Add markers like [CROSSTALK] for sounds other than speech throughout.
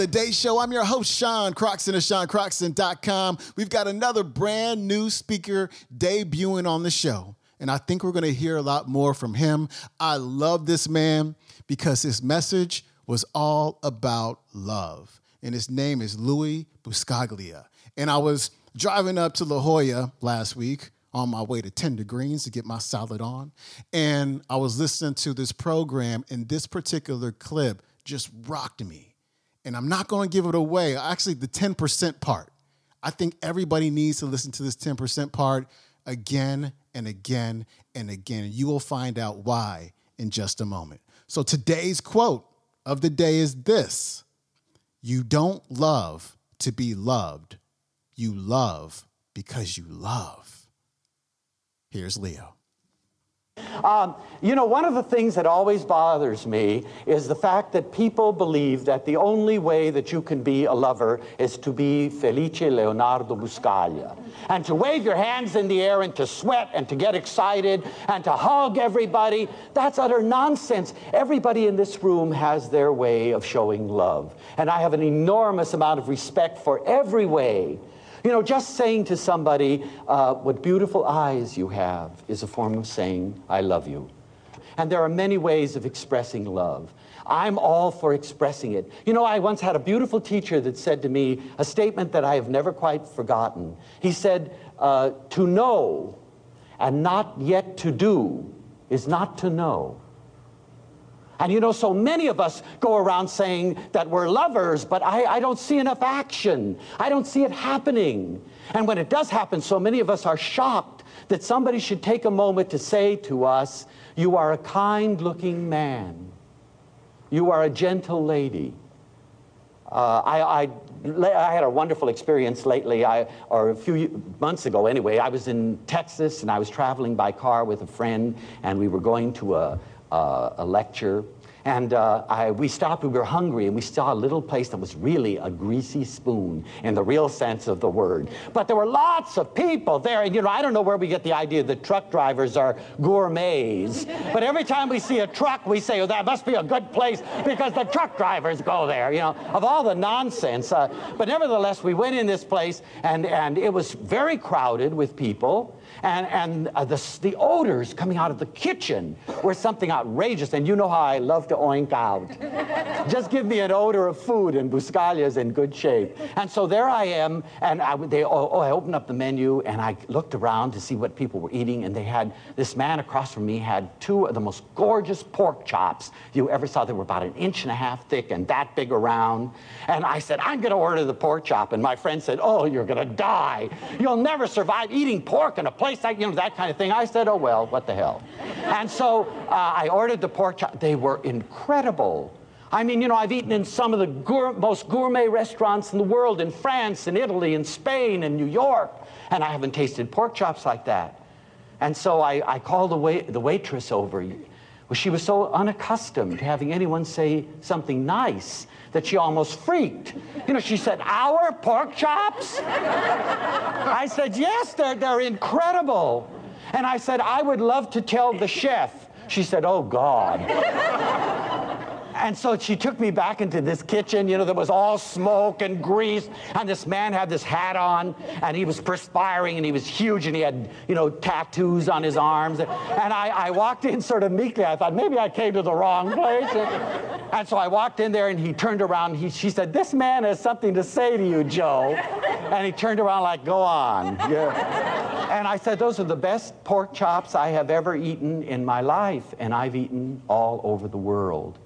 Today Show. I'm your host, Sean Croxton of SeanCroxton.com. We've got another brand new speaker debuting on the show, and I think we're going to hear a lot more from him. I love this man because his message was all about love, and his name is Leo Buscaglia. And I was driving up to La Jolla last week on my way to Tender Greens to get my salad on, and I was listening to this program, and this particular clip just rocked me and I'm not going to give it away. Actually, the 10% part. I think everybody needs to listen to this 10% part again and again and again. You will find out why in just a moment. So today's quote of the day is this You don't love to be loved, you love because you love. Here's Leo. Um, you know, one of the things that always bothers me is the fact that people believe that the only way that you can be a lover is to be Felice Leonardo Buscaglia. And to wave your hands in the air and to sweat and to get excited and to hug everybody. That's utter nonsense. Everybody in this room has their way of showing love. And I have an enormous amount of respect for every way you know, just saying to somebody, uh, what beautiful eyes you have is a form of saying, I love you. And there are many ways of expressing love. I'm all for expressing it. You know, I once had a beautiful teacher that said to me a statement that I have never quite forgotten. He said, uh, To know and not yet to do is not to know. And you know, so many of us go around saying that we're lovers, but I, I, don't see enough action. I don't see it happening. And when it does happen, so many of us are shocked that somebody should take a moment to say to us, You are a kind looking man. You are a gentle lady. Uh, I, I, I, had a wonderful experience lately, I, or a few months ago anyway. I was in Texas and I was traveling by car with a friend, and we were going to a, uh, a lecture. And uh, I, we stopped, we were hungry, and we saw a little place that was really a greasy spoon in the real sense of the word. But there were lots of people there, and you know, I don't know where we get the idea that truck drivers are gourmets. [LAUGHS] but every time we see a truck, we say, oh, that must be a good place because the truck drivers go there, you know, of all the nonsense. Uh, but nevertheless, we went in this place, and, and it was very crowded with people and, and uh, the, the odors coming out of the kitchen were something outrageous. And you know how I love to oink out. Just give me an odor of food, and Buscaglia's in good shape. And so there I am, and I, they, oh, oh, I opened up the menu, and I looked around to see what people were eating, and they had, this man across from me had two of the most gorgeous pork chops you ever saw. They were about an inch and a half thick and that big around. And I said, I'm going to order the pork chop. And my friend said, oh, you're going to die. You'll never survive eating pork in a place like, you know, that kind of thing. I said, oh, well, what the hell. And so uh, I ordered the pork chop. They were incredible. I mean, you know, I've eaten in some of the gour- most gourmet restaurants in the world, in France, in Italy, in Spain, in New York, and I haven't tasted pork chops like that. And so I, I called the, the waitress over. Well, she was so unaccustomed to having anyone say something nice that she almost freaked. You know, she said, Our pork chops? I said, Yes, they're, they're incredible. And I said, I would love to tell the chef. She said, Oh, God. And so she took me back into this kitchen, you know, that was all smoke and grease. And this man had this hat on, and he was perspiring, and he was huge, and he had, you know, tattoos on his arms. And I, I walked in sort of meekly. I thought, maybe I came to the wrong place. And so I walked in there, and he turned around. He, she said, This man has something to say to you, Joe. And he turned around, like, Go on. Yeah. And I said, Those are the best pork chops I have ever eaten in my life, and I've eaten all over the world.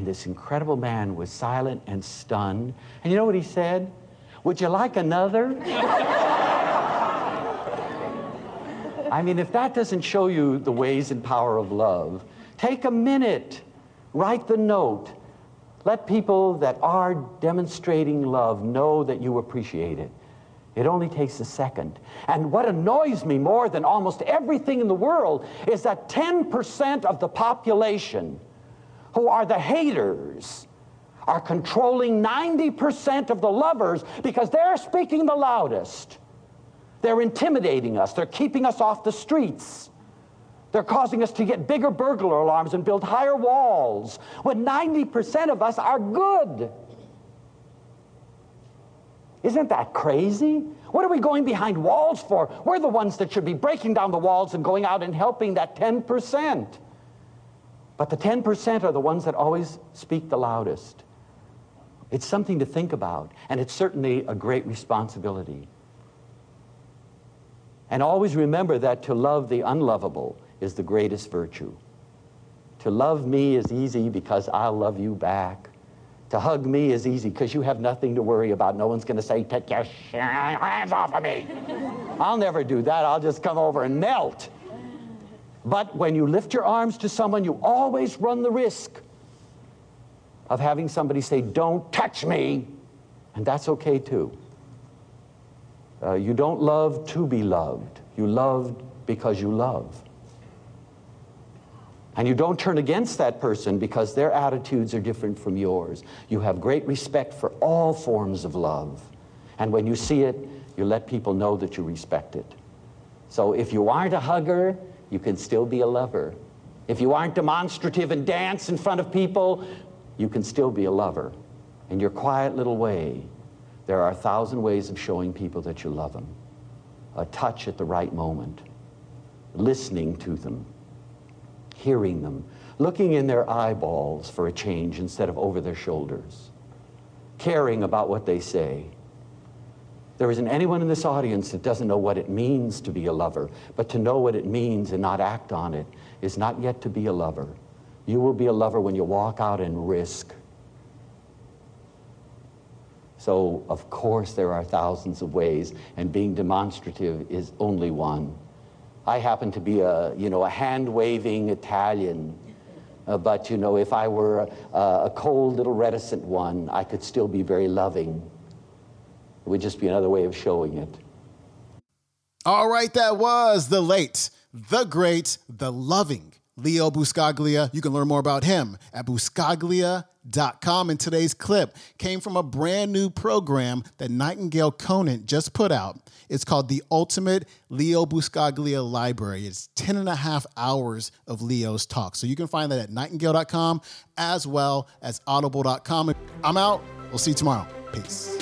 And this incredible man was silent and stunned. And you know what he said? Would you like another? [LAUGHS] I mean, if that doesn't show you the ways and power of love, take a minute, write the note. Let people that are demonstrating love know that you appreciate it. It only takes a second. And what annoys me more than almost everything in the world is that 10% of the population who are the haters, are controlling 90% of the lovers because they're speaking the loudest. They're intimidating us, they're keeping us off the streets. They're causing us to get bigger burglar alarms and build higher walls when 90% of us are good. Isn't that crazy? What are we going behind walls for? We're the ones that should be breaking down the walls and going out and helping that 10%. But the 10% are the ones that always speak the loudest. It's something to think about, and it's certainly a great responsibility. And always remember that to love the unlovable is the greatest virtue. To love me is easy because I'll love you back. To hug me is easy because you have nothing to worry about. No one's going to say, Take your hands off of me. I'll never do that. I'll just come over and melt. But when you lift your arms to someone, you always run the risk of having somebody say, Don't touch me. And that's okay too. Uh, you don't love to be loved, you love because you love. And you don't turn against that person because their attitudes are different from yours. You have great respect for all forms of love. And when you see it, you let people know that you respect it. So if you aren't a hugger, you can still be a lover. If you aren't demonstrative and dance in front of people, you can still be a lover. In your quiet little way, there are a thousand ways of showing people that you love them. A touch at the right moment, listening to them, hearing them, looking in their eyeballs for a change instead of over their shoulders, caring about what they say. There isn't anyone in this audience that doesn't know what it means to be a lover, but to know what it means and not act on it is not yet to be a lover. You will be a lover when you walk out and risk. So, of course, there are thousands of ways, and being demonstrative is only one. I happen to be a, you know, a hand-waving Italian. Uh, but, you know, if I were a, a cold little reticent one, I could still be very loving. It would just be another way of showing it. All right, that was the late, the great, the loving Leo Buscaglia. You can learn more about him at buscaglia.com. And today's clip came from a brand new program that Nightingale Conant just put out. It's called the Ultimate Leo Buscaglia Library. It's 10 and a half hours of Leo's talk. So you can find that at nightingale.com as well as audible.com. I'm out. We'll see you tomorrow. Peace.